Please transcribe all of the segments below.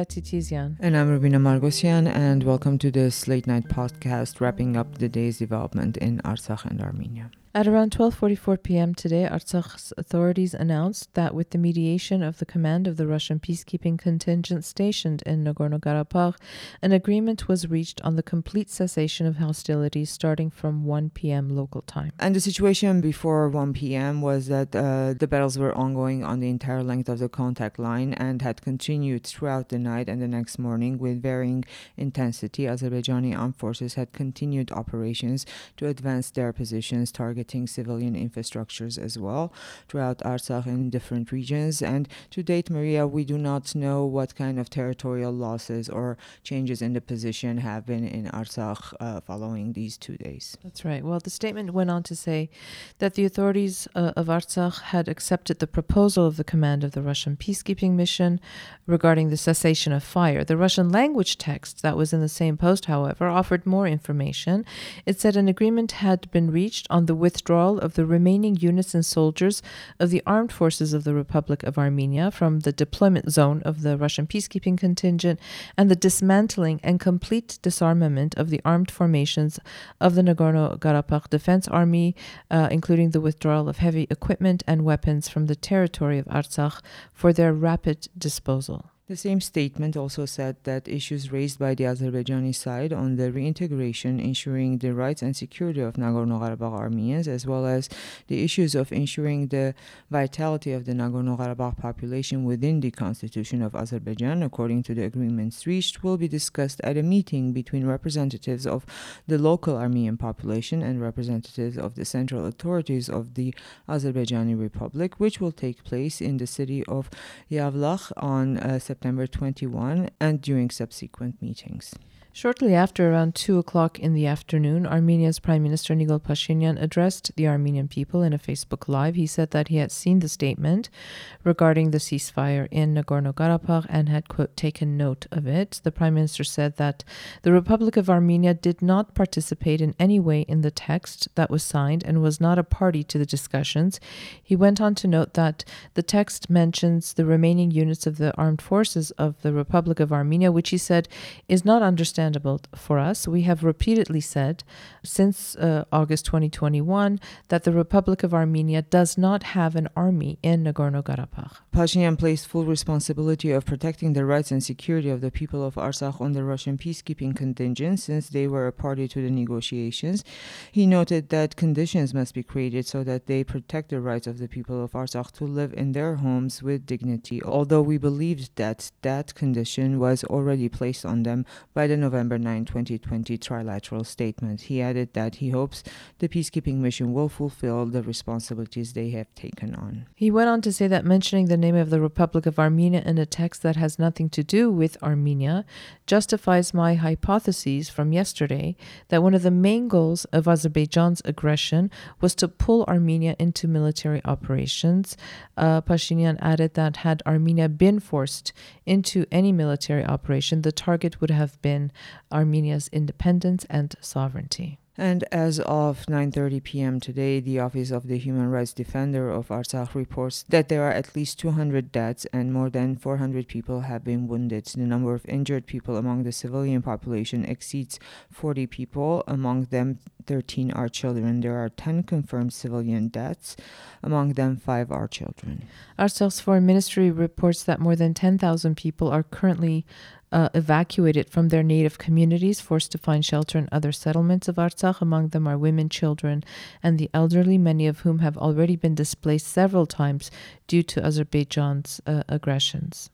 Maria Titizian. And I'm Rubina Margosian, and welcome to this late night podcast wrapping up the day's development in Artsakh and Armenia. At around 12:44 p.m. today, Artsakh's authorities announced that with the mediation of the command of the Russian peacekeeping contingent stationed in Nagorno-Karabakh, an agreement was reached on the complete cessation of hostilities starting from 1 p.m. local time. And the situation before 1 p.m. was that uh, the battles were ongoing on the entire length of the contact line and had continued throughout the night and the next morning with varying intensity. Azerbaijani armed forces had continued operations to advance their positions targeting targeting civilian infrastructures as well throughout Artsakh in different regions. And to date, Maria, we do not know what kind of territorial losses or changes in the position have been in Artsakh uh, following these two days. That's right. Well, the statement went on to say that the authorities uh, of Artsakh had accepted the proposal of the command of the Russian peacekeeping mission regarding the cessation of fire. The Russian language text that was in the same post, however, offered more information. It said an agreement had been reached on the withdrawal of the remaining units and soldiers of the armed forces of the Republic of Armenia from the deployment zone of the Russian peacekeeping contingent and the dismantling and complete disarmament of the armed formations of the Nagorno Karabakh Defense Army, uh, including the withdrawal of heavy equipment and weapons from the territory of Artsakh for their rapid disposal. The same statement also said that issues raised by the Azerbaijani side on the reintegration, ensuring the rights and security of Nagorno Karabakh Armenians, as well as the issues of ensuring the vitality of the Nagorno Karabakh population within the constitution of Azerbaijan, according to the agreements reached, will be discussed at a meeting between representatives of the local Armenian population and representatives of the central authorities of the Azerbaijani Republic, which will take place in the city of Yevlakh on uh, September. September 21 and during subsequent meetings. Shortly after, around 2 o'clock in the afternoon, Armenia's Prime Minister Nikol Pashinyan addressed the Armenian people in a Facebook Live. He said that he had seen the statement regarding the ceasefire in Nagorno Karabakh and had, quote, taken note of it. The Prime Minister said that the Republic of Armenia did not participate in any way in the text that was signed and was not a party to the discussions. He went on to note that the text mentions the remaining units of the armed forces of the Republic of Armenia, which he said is not understood understandable for us. We have repeatedly said since uh, August 2021 that the Republic of Armenia does not have an army in Nagorno Karabakh. Pashinyan placed full responsibility of protecting the rights and security of the people of Artsakh on the Russian peacekeeping contingent since they were a party to the negotiations. He noted that conditions must be created so that they protect the rights of the people of Artsakh to live in their homes with dignity, although we believed that that condition was already placed on them by the November 9, 2020 trilateral statement. He added that he hopes the peacekeeping mission will fulfill the responsibilities they have taken on. He went on to say that mentioning the name of the Republic of Armenia in a text that has nothing to do with Armenia justifies my hypotheses from yesterday that one of the main goals of Azerbaijan's aggression was to pull Armenia into military operations. Uh, Pashinyan added that had Armenia been forced into any military operation, the target would have been Armenia's independence and sovereignty. And as of 9:30 p.m. today, the Office of the Human Rights Defender of Artsakh reports that there are at least 200 deaths and more than 400 people have been wounded. The number of injured people among the civilian population exceeds 40 people. Among them, 13 are children. There are 10 confirmed civilian deaths. Among them, 5 are children. Artsakh's foreign ministry reports that more than 10,000 people are currently uh, evacuated from their native communities, forced to find shelter in other settlements of Artsakh. Among them are women, children, and the elderly, many of whom have already been displaced several times due to Azerbaijan's uh, aggressions.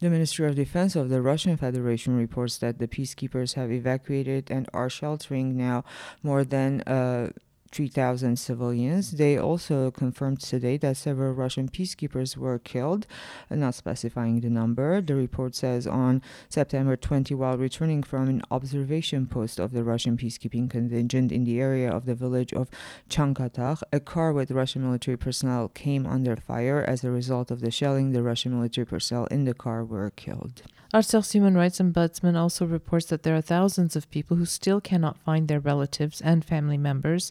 The Ministry of Defense of the Russian Federation reports that the peacekeepers have evacuated and are sheltering now more than uh, 3,000 civilians. They also confirmed today that several Russian peacekeepers were killed, not specifying the number. The report says on September 20, while returning from an observation post of the Russian peacekeeping contingent in the area of the village of Chankatakh, a car with Russian military personnel came under fire. As a result of the shelling, the Russian military personnel in the car were killed. Artsakh's human rights ombudsman also reports that there are thousands of people who still cannot find their relatives and family members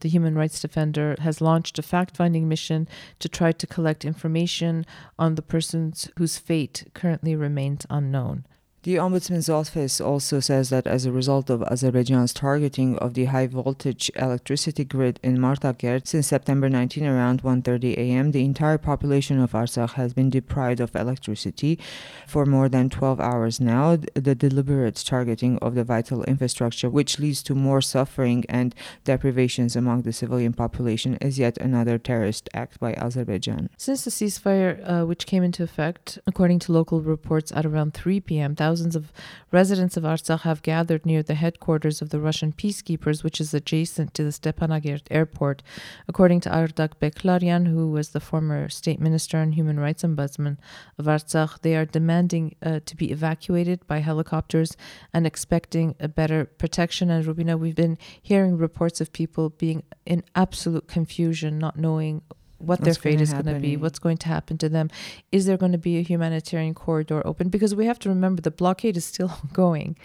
The human rights defender has launched a fact finding mission to try to collect information on the persons whose fate currently remains unknown. The Ombudsman's office also says that as a result of Azerbaijan's targeting of the high voltage electricity grid in Martakert since September 19 around 1:30 a.m., the entire population of Artsakh has been deprived of electricity for more than 12 hours now. The deliberate targeting of the vital infrastructure, which leads to more suffering and deprivations among the civilian population, is yet another terrorist act by Azerbaijan. Since the ceasefire, uh, which came into effect, according to local reports, at around 3 p.m., thousands of residents of Artsakh have gathered near the headquarters of the Russian peacekeepers, which is adjacent to the Stepanakert airport. According to Artak Beglaryan, who was the former state minister and human rights ombudsman of Artsakh, they are demanding uh, to be evacuated by helicopters and expecting a better protection. And Rubina, we've been hearing reports of people being in absolute confusion, not knowing what what's their fate is going to be, what's going to happen to them. Is there going to be a humanitarian corridor open? Because we have to remember the blockade is still ongoing.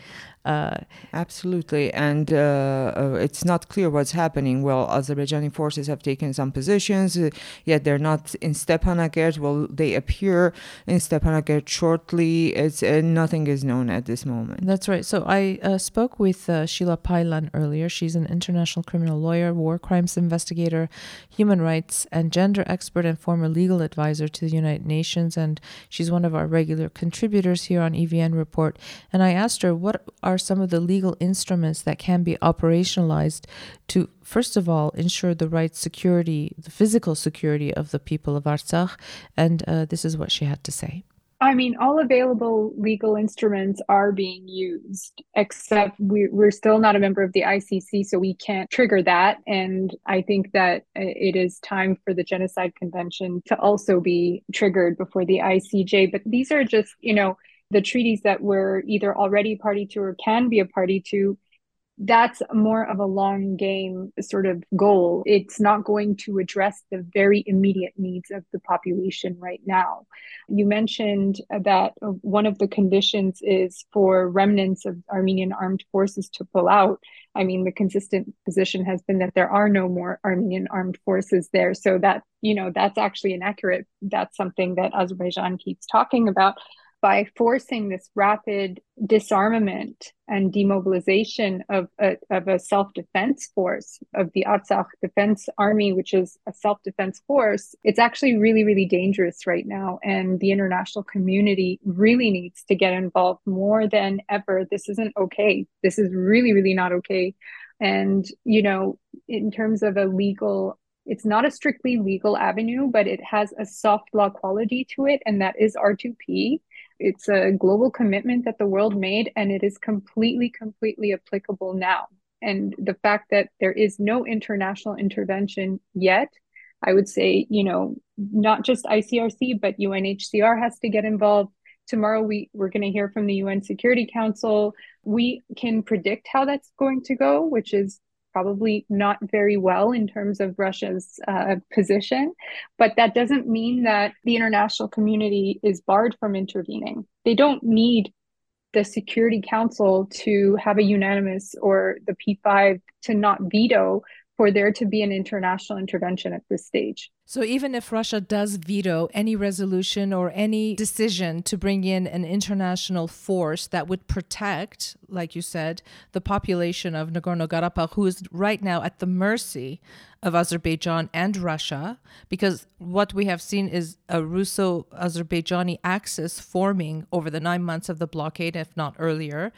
Uh, Absolutely, and uh, uh, it's not clear what's happening. Well, Azerbaijani forces have taken some positions, uh, yet they're not in Stepanakert. Will they appear in Stepanakert shortly? It's uh, nothing is known at this moment. That's right. So I uh, spoke with Sheila Paylan earlier. She's an international criminal lawyer, war crimes investigator, human rights and gender expert, and former legal advisor to the United Nations. And she's one of our regular contributors here on EVN Report. And I asked her what are some of the legal instruments that can be operationalized to, first of all, ensure the right security, the physical security of the people of Artsakh? And uh, this is what she had to say. I mean, all available legal instruments are being used, except we, are still not a member of the ICC, so we can't trigger that. And I think that it is time for the Genocide Convention to also be triggered before the ICJ. But these are just, you know, the treaties that we're either already party to or can be a party to, that's more of a long game sort of goal. It's not going to address the very immediate needs of the population right now. You mentioned that one of the conditions is for remnants of Armenian armed forces to pull out. I mean, the consistent position has been that there are no more Armenian armed forces there. So that, you know, that's actually inaccurate. That's something that Azerbaijan keeps talking about by forcing this rapid disarmament and demobilization of a, of a self-defense force of the Artsakh Defense Army, which is a self-defense force, it's actually really, really dangerous right now. And the international community really needs to get involved more than ever. This isn't okay. This is really, really not okay. And, you know, in terms of a legal it's not a strictly legal avenue, but it has a soft law quality to it, and that is R2P it's a global commitment that the world made and it is completely completely applicable now. And the fact that there is no international intervention yet i would say you know not just icrc but unhcr has to get involved. Tomorrow we we're going to hear from the un security council. We can predict how that's going to go which is probably not very well in terms of Russia's uh, position. But that doesn't mean that the international community is barred from intervening. They don't need the Security Council to have a unanimous or the P5 to not veto for there to be an international intervention at this stage. So, even if Russia does veto any resolution or any decision to bring in an international force that would protect, like you said, the population of Nagorno Karabakh, who is right now at the mercy of Azerbaijan and Russia, because what we have seen is a Russo Azerbaijani axis forming over the nine months of the blockade, if not earlier.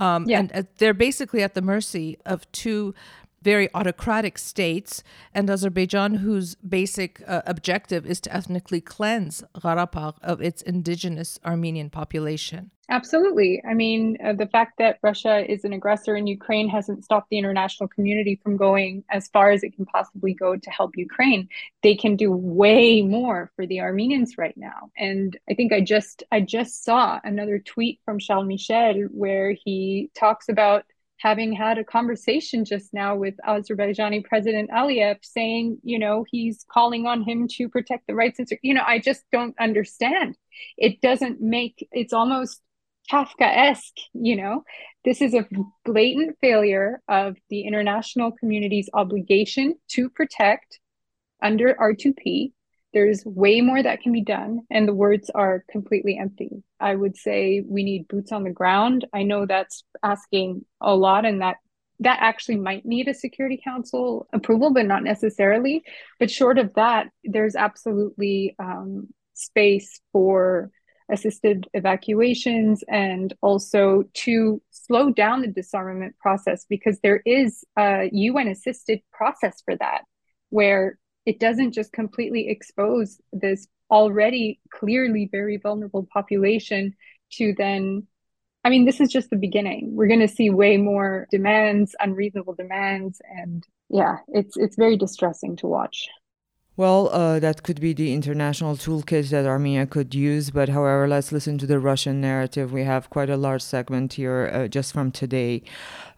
Um, yeah. And uh, they're basically at the mercy of two very autocratic states, and Azerbaijan, whose basic uh, objective is to ethnically cleanse Karabakh of its indigenous Armenian population. Absolutely. I mean, uh, the fact that Russia is an aggressor in Ukraine hasn't stopped the international community from going as far as it can possibly go to help Ukraine. They can do way more for the Armenians right now. And I think I just I just saw another tweet from Charles Michel where he talks about having had a conversation just now with Azerbaijani President Aliyev saying, you know, he's calling on him to protect the rights you know, I just don't understand. It doesn't make, it's almost Kafkaesque, you know. This is a blatant failure of the international community's obligation to protect under R2P. There's way more that can be done, and the words are completely empty. I would say we need boots on the ground. I know that's asking a lot, and that that actually might need a Security Council approval, but not necessarily. But short of that, there's absolutely um, space for assisted evacuations and also to slow down the disarmament process because there is a UN assisted process for that where it doesn't just completely expose this already clearly very vulnerable population to then I mean, this is just the beginning. We're going to see way more demands, unreasonable demands, and yeah, it's it's very distressing to watch. Well, uh, that could be the international toolkit that Armenia could use, but however, let's listen to the Russian narrative. We have quite a large segment here uh, just from today.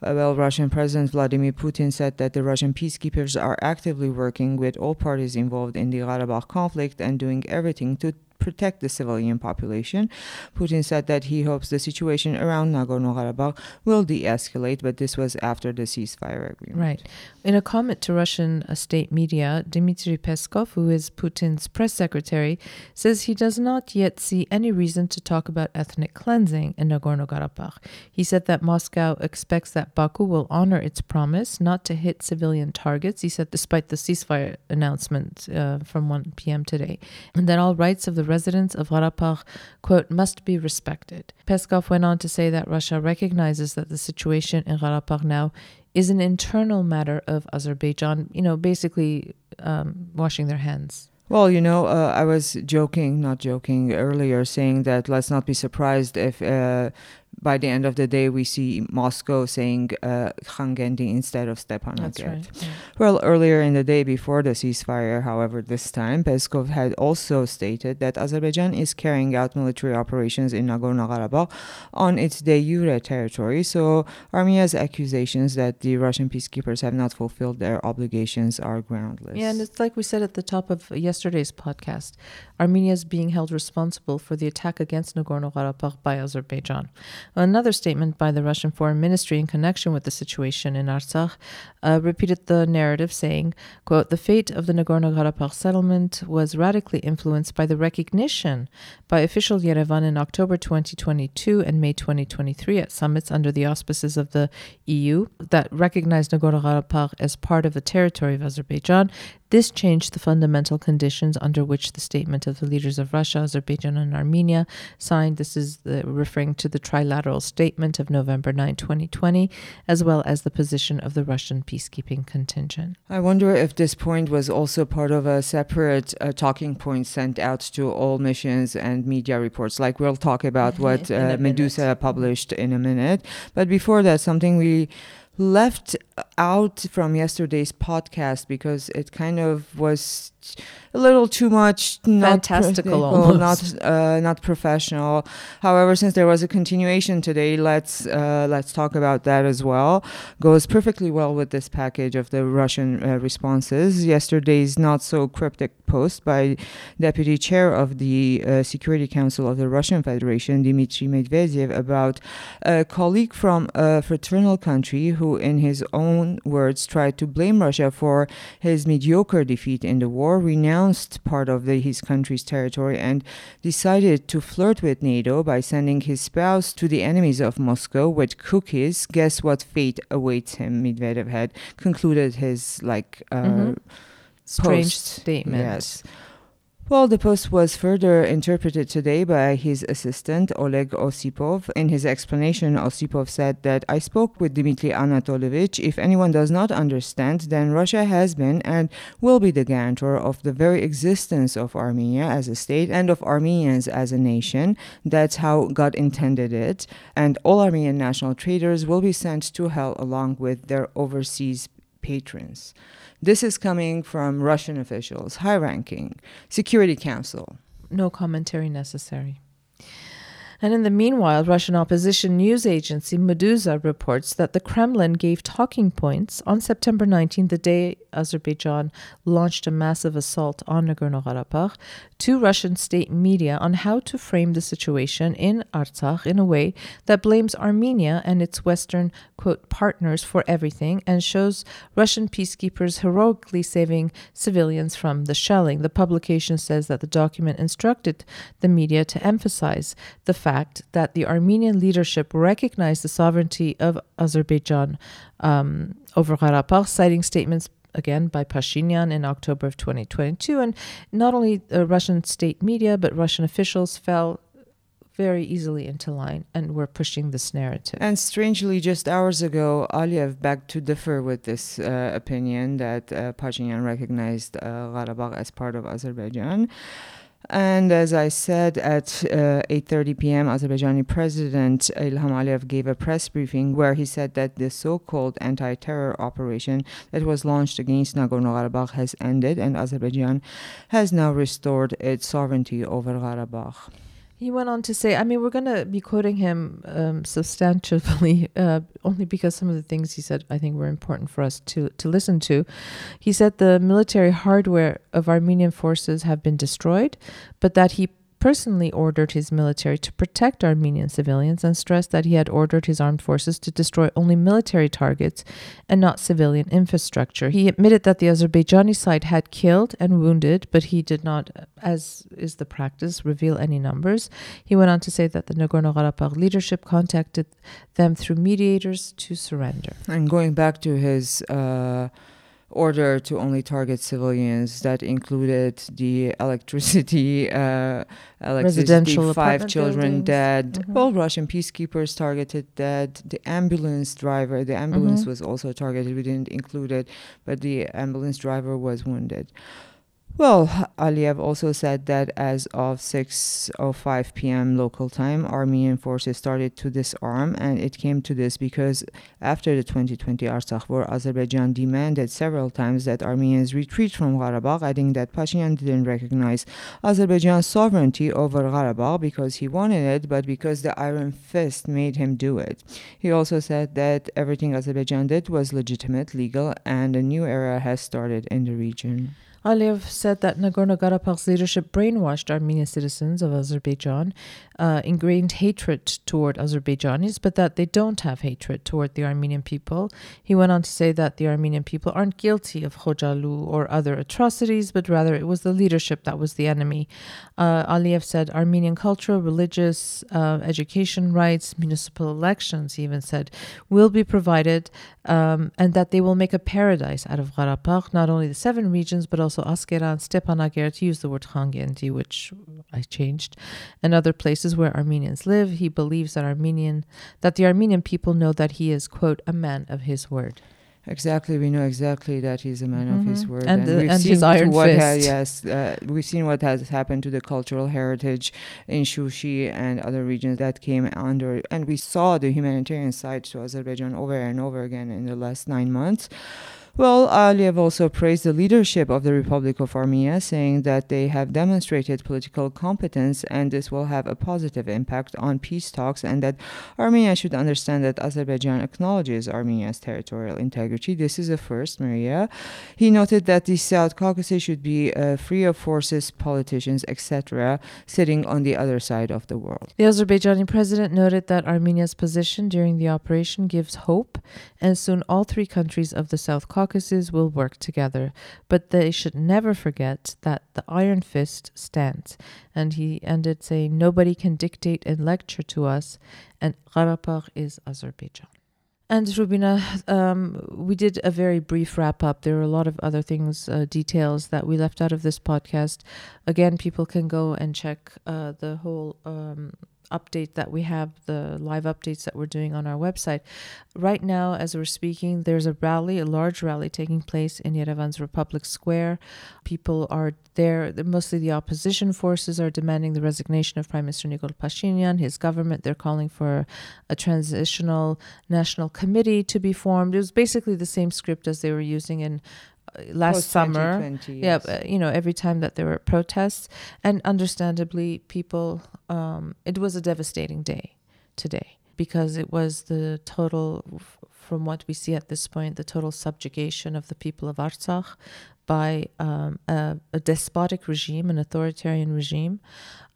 Uh, well, Russian President Vladimir Putin said that the Russian peacekeepers are actively working with all parties involved in the Karabakh conflict and doing everything to protect the civilian population. Putin said that he hopes the situation around Nagorno Karabakh will de escalate, but this was after the ceasefire agreement. Right. In a comment to Russian state media, Dmitry Peskov, who is Putin's press secretary, says he does not yet see any reason to talk about ethnic cleansing in Nagorno Karabakh. He said that Moscow expects that Baku will honor its promise not to hit civilian targets. He said, despite the ceasefire announcement uh, from 1 p.m. today, and that all rights of the residents of Karabakh, quote, must be respected. Peskov went on to say that Russia recognizes that the situation in Karabakh now is an internal matter of Azerbaijan, you know, basically um, washing their hands. Well, you know, uh, I was joking, not joking earlier, saying that let's not be surprised if uh, by the end of the day, we see Moscow saying uh, instead of Stepanakert. Right, yeah. Well, earlier in the day before the ceasefire, however, this time, Peskov had also stated that Azerbaijan is carrying out military operations in Nagorno Karabakh on its de jure territory. So Armenia's accusations that the Russian peacekeepers have not fulfilled their obligations are groundless. Yeah, and it's like we said at the top of yesterday's podcast Armenia is being held responsible for the attack against Nagorno Karabakh by Azerbaijan. Another statement by the Russian Foreign Ministry in connection with the situation in Artsakh uh, repeated the narrative, saying, quote, The fate of the Nagorno-Karabakh settlement was radically influenced by the recognition by official Yerevan in October 2022 and May 2023 at summits under the auspices of the EU that recognized Nagorno-Karabakh as part of the territory of Azerbaijan this changed the fundamental conditions under which the statement of the leaders of Russia, Azerbaijan, and Armenia signed. This is the, referring to the trilateral statement of November 9, 2020, as well as the position of the Russian peacekeeping contingent. I wonder if this point was also part of a separate uh, talking point sent out to all missions and media reports. Like we'll talk about what uh, Meduza published in a minute. But before that, something we left out from yesterday's podcast because it kind of was a little too much not fantastical almost. not uh, not professional. However since there was a continuation today let's uh, let's talk about that as well. Goes perfectly well with this package of the russian uh, responses. Yesterday's not so cryptic post by deputy chair of the uh, security council of the russian federation dmitry medvedev about a colleague from a fraternal country who in his own words tried to blame russia for his mediocre defeat in the war renounced part of the, his country's territory and decided to flirt with NATO by sending his spouse to the enemies of Moscow with cookies. Guess what fate awaits him? Medvedev had concluded his like uh, mm-hmm. strange statement. Yes. Well, the post was further interpreted today by his assistant, Oleg Osipov. In his explanation, Osipov said that I spoke with Dmitry Anatolovich. If anyone does not understand, then Russia has been and will be the guarantor of the very existence of Armenia as a state and of Armenians as a nation. That's how God intended it. And all Armenian national traitors will be sent to hell along with their overseas patrons. This is coming from Russian officials, high ranking, Security Council. No commentary necessary. And in the meanwhile, Russian opposition news agency Meduza reports that the Kremlin gave talking points on September 19, the day Azerbaijan launched a massive assault on Nagorno Karabakh, to Russian state media on how to frame the situation in Artsakh in a way that blames Armenia and its Western, quote, partners for everything and shows Russian peacekeepers heroically saving civilians from the shelling. The publication says that the document instructed the media to emphasize the fact that the Armenian leadership recognized the sovereignty of Azerbaijan um, over Karabakh, citing statements again by Pashinyan in October of 2022. And not only the Russian state media, but Russian officials fell very easily into line and were pushing this narrative. And strangely, just hours ago, Aliyev begged to differ with this uh, opinion that uh, Pashinyan recognized uh, Karabakh as part of Azerbaijan. And as I said, at 8:30 uh, p.m., Azerbaijani President Ilham Aliyev gave a press briefing where he said that the so-called anti-terror operation that was launched against Nagorno-Karabakh has ended, and Azerbaijan has now restored its sovereignty over Karabakh. He went on to say, I mean, we're going to be quoting him um, substantially, uh, only because some of the things he said I think were important for us to, to listen to. He said the military hardware of Armenian forces have been destroyed, but that he personally ordered his military to protect Armenian civilians and stressed that he had ordered his armed forces to destroy only military targets and not civilian infrastructure. He admitted that the Azerbaijani side had killed and wounded, but he did not, as is the practice, reveal any numbers. He went on to say that the Nagorno Karabakh leadership contacted them through mediators to surrender. And going back to his. Uh order to only target civilians that included the electricity, uh, electricity residential five children buildings. dead, Mhm. all Russian peacekeepers targeted dead, the ambulance driver, the ambulance Mhm. was also targeted, we didn't include it, but the ambulance driver was wounded. Well, Aliyev also said that as of 6:05 p.m. local time, Armenian forces started to disarm, and it came to this because after the 2020 Artsakh war, Azerbaijan demanded several times that Armenians retreat from Karabakh, adding that Pashinyan didn't recognize Azerbaijan's sovereignty over Karabakh because he wanted it, but because the Iron Fist made him do it. He also said that everything Azerbaijan did was legitimate, legal, and a new era has started in the region. Aliyev said that Nagorno Karabakh's leadership brainwashed Armenian citizens of Azerbaijan, uh, ingrained hatred toward Azerbaijanis, but that they don't have hatred toward the Armenian people. He went on to say that the Armenian people aren't guilty of Khojaly or other atrocities, but rather it was the leadership that was the enemy. Uh, Aliyev said Armenian cultural, religious, uh, education rights, municipal elections, he even said, will be provided um, and that they will make a paradise out of Karabakh, not only the seven regions, but also Askeran, Stepanakert, he used the word Khankendi, which I changed, and other places where Armenians live. He believes that Armenian that the Armenian people know that he is, quote, a man of his word. Exactly, we know exactly that he's a man of his Mhm. word, And the- we've and seen iron what ha- fist. yes, uh, we've seen what has happened to the cultural heritage in Shushi and other regions that came under, and we saw the humanitarian side to Azerbaijan over and over again in the last nine months. Well, Aliyev also praised the leadership of the Republic of Armenia, saying that they have demonstrated political competence and this will have a positive impact on peace talks, and that Armenia should understand that Azerbaijan acknowledges Armenia's territorial integrity. This is a first, Maria. He noted that the South Caucasus should be uh, free of forces, politicians, etc., sitting on the other side of the world. The Azerbaijani president noted that Armenia's position during the operation gives hope, and soon all three countries of the South Caucasus will work together. But they should never forget that the iron fist stands. And he ended saying, Nobody can dictate and lecture to us, and Karabakh is Azerbaijan. And Rubina, um, we did a very brief wrap up. There are a lot of other things, uh, details that we left out of this podcast. Again, people can go and check uh, the whole um, update that we have, the live updates that we're doing on our website. Right now, as we're speaking, there's a rally, a large rally taking place in Yerevan's Republic Square. People are there, mostly the opposition forces are demanding the resignation of Prime Minister Nikol Pashinyan, his government. They're calling for a transitional national committee to be formed. It was basically the same script as they were using in last summer. 2020, Yeah, you know, every time that there were protests, and understandably, people, um, it was a devastating day today because it was the total, from what we see at this point, the total subjugation of the people of Artsakh by um, a, a despotic regime, an authoritarian regime.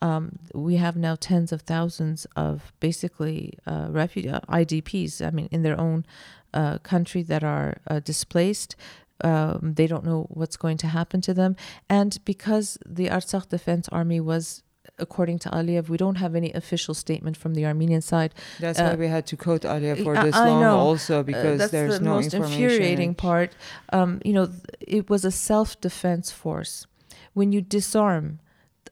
Um, we have now tens of thousands of basically uh, uh, IDPs, I mean, in their own uh, country that are uh, displaced. Um, they don't know what's going to happen to them. And because the Artsakh Defense Army was, according to Aliyev, we don't have any official statement from the Armenian side. That's uh, why we had to quote Aliyev for I- this I long know. also Uh, because that's there's the no most information. infuriating part. Um, you know, th- it was a self-defense force. When you disarm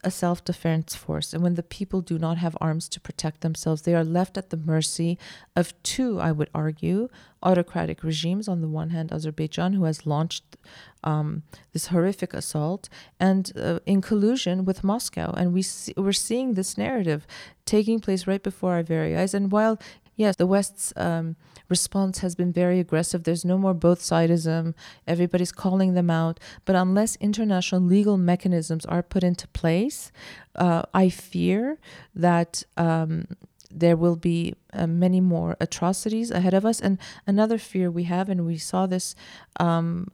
a self-defense force, and when the people do not have arms to protect themselves, they are left at the mercy of two, I would argue, autocratic regimes. On the one hand, Azerbaijan, who has launched um, this horrific assault, and uh, in collusion with Moscow, and we see, we're seeing this narrative taking place right before our very eyes. And while yes, the West's um, response has been very aggressive. There's no more both sidism. Everybody's calling them out. But unless international legal mechanisms are put into place, uh, I fear that. Um, there will be uh, many more atrocities ahead of us. And another fear we have, and we saw this, um,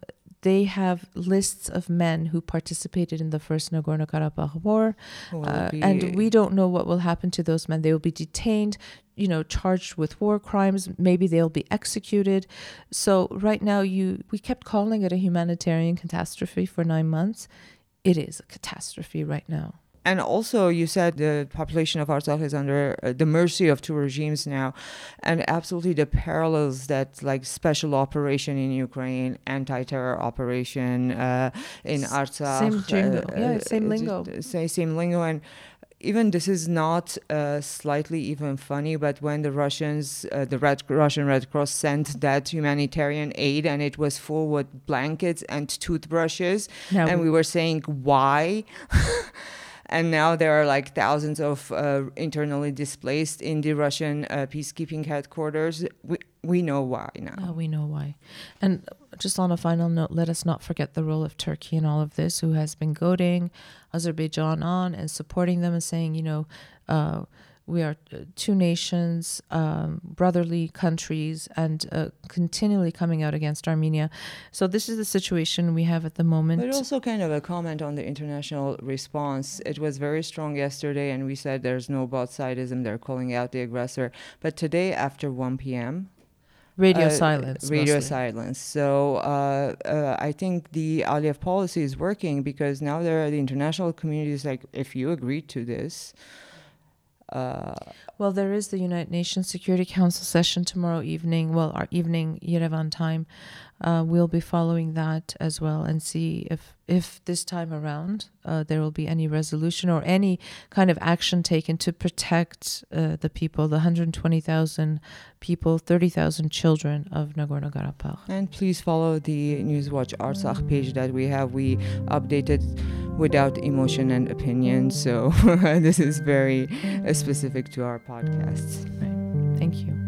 they have lists of men who participated in the first Nagorno Karabakh war. Uh, and we don't know what will happen to those men. They will be detained, you know, charged with war crimes. Maybe they'll be executed. So right now, you we kept calling it a humanitarian catastrophe for nine months. It is a catastrophe right now. And also, you said the population of Artsakh is under uh, the mercy of two regimes now, and absolutely the parallels that like special operation in Ukraine, anti-terror operation uh, in Artsakh, same jingo. Yeah, same uh, lingo. Say same lingo, and even this is not uh, slightly even funny, but when the Russians, uh, the Red Russian Red Cross sent that humanitarian aid, and it was full with blankets and toothbrushes, Now and we were saying why and now there are like thousands of uh, internally displaced in the russian uh, peacekeeping headquarters we, we know why now Now we know why. And just on a final note, let us not forget the role of Turkey in all of this, who has been goading Azerbaijan on and supporting them and saying, you know, uh, we are uh, two nations, um, brotherly countries, and uh, continually coming out against Armenia. So this is the situation we have at the moment. but also kind of a comment on the international response it was very strong yesterday and we said there's no both-sidism they're calling out the aggressor but today after 1 p.m radio uh, silence. radio mostly. silence. So uh, uh, I think the Aliyev policy is working because now there are the international communities like, if you agree to this, Well, there is the United Nations Security Council session tomorrow evening. Well, our evening Yerevan time. Uh, we'll be following that as well and see if if this time around uh, there will be any resolution or any kind of action taken to protect uh, the people, the 120,000 people, 30,000 children of Nagorno Karabakh. and please follow the Newswatch Artsakh page that we have. We update it without emotion and opinion. So this is very uh, specific to our podcasts. Thank you.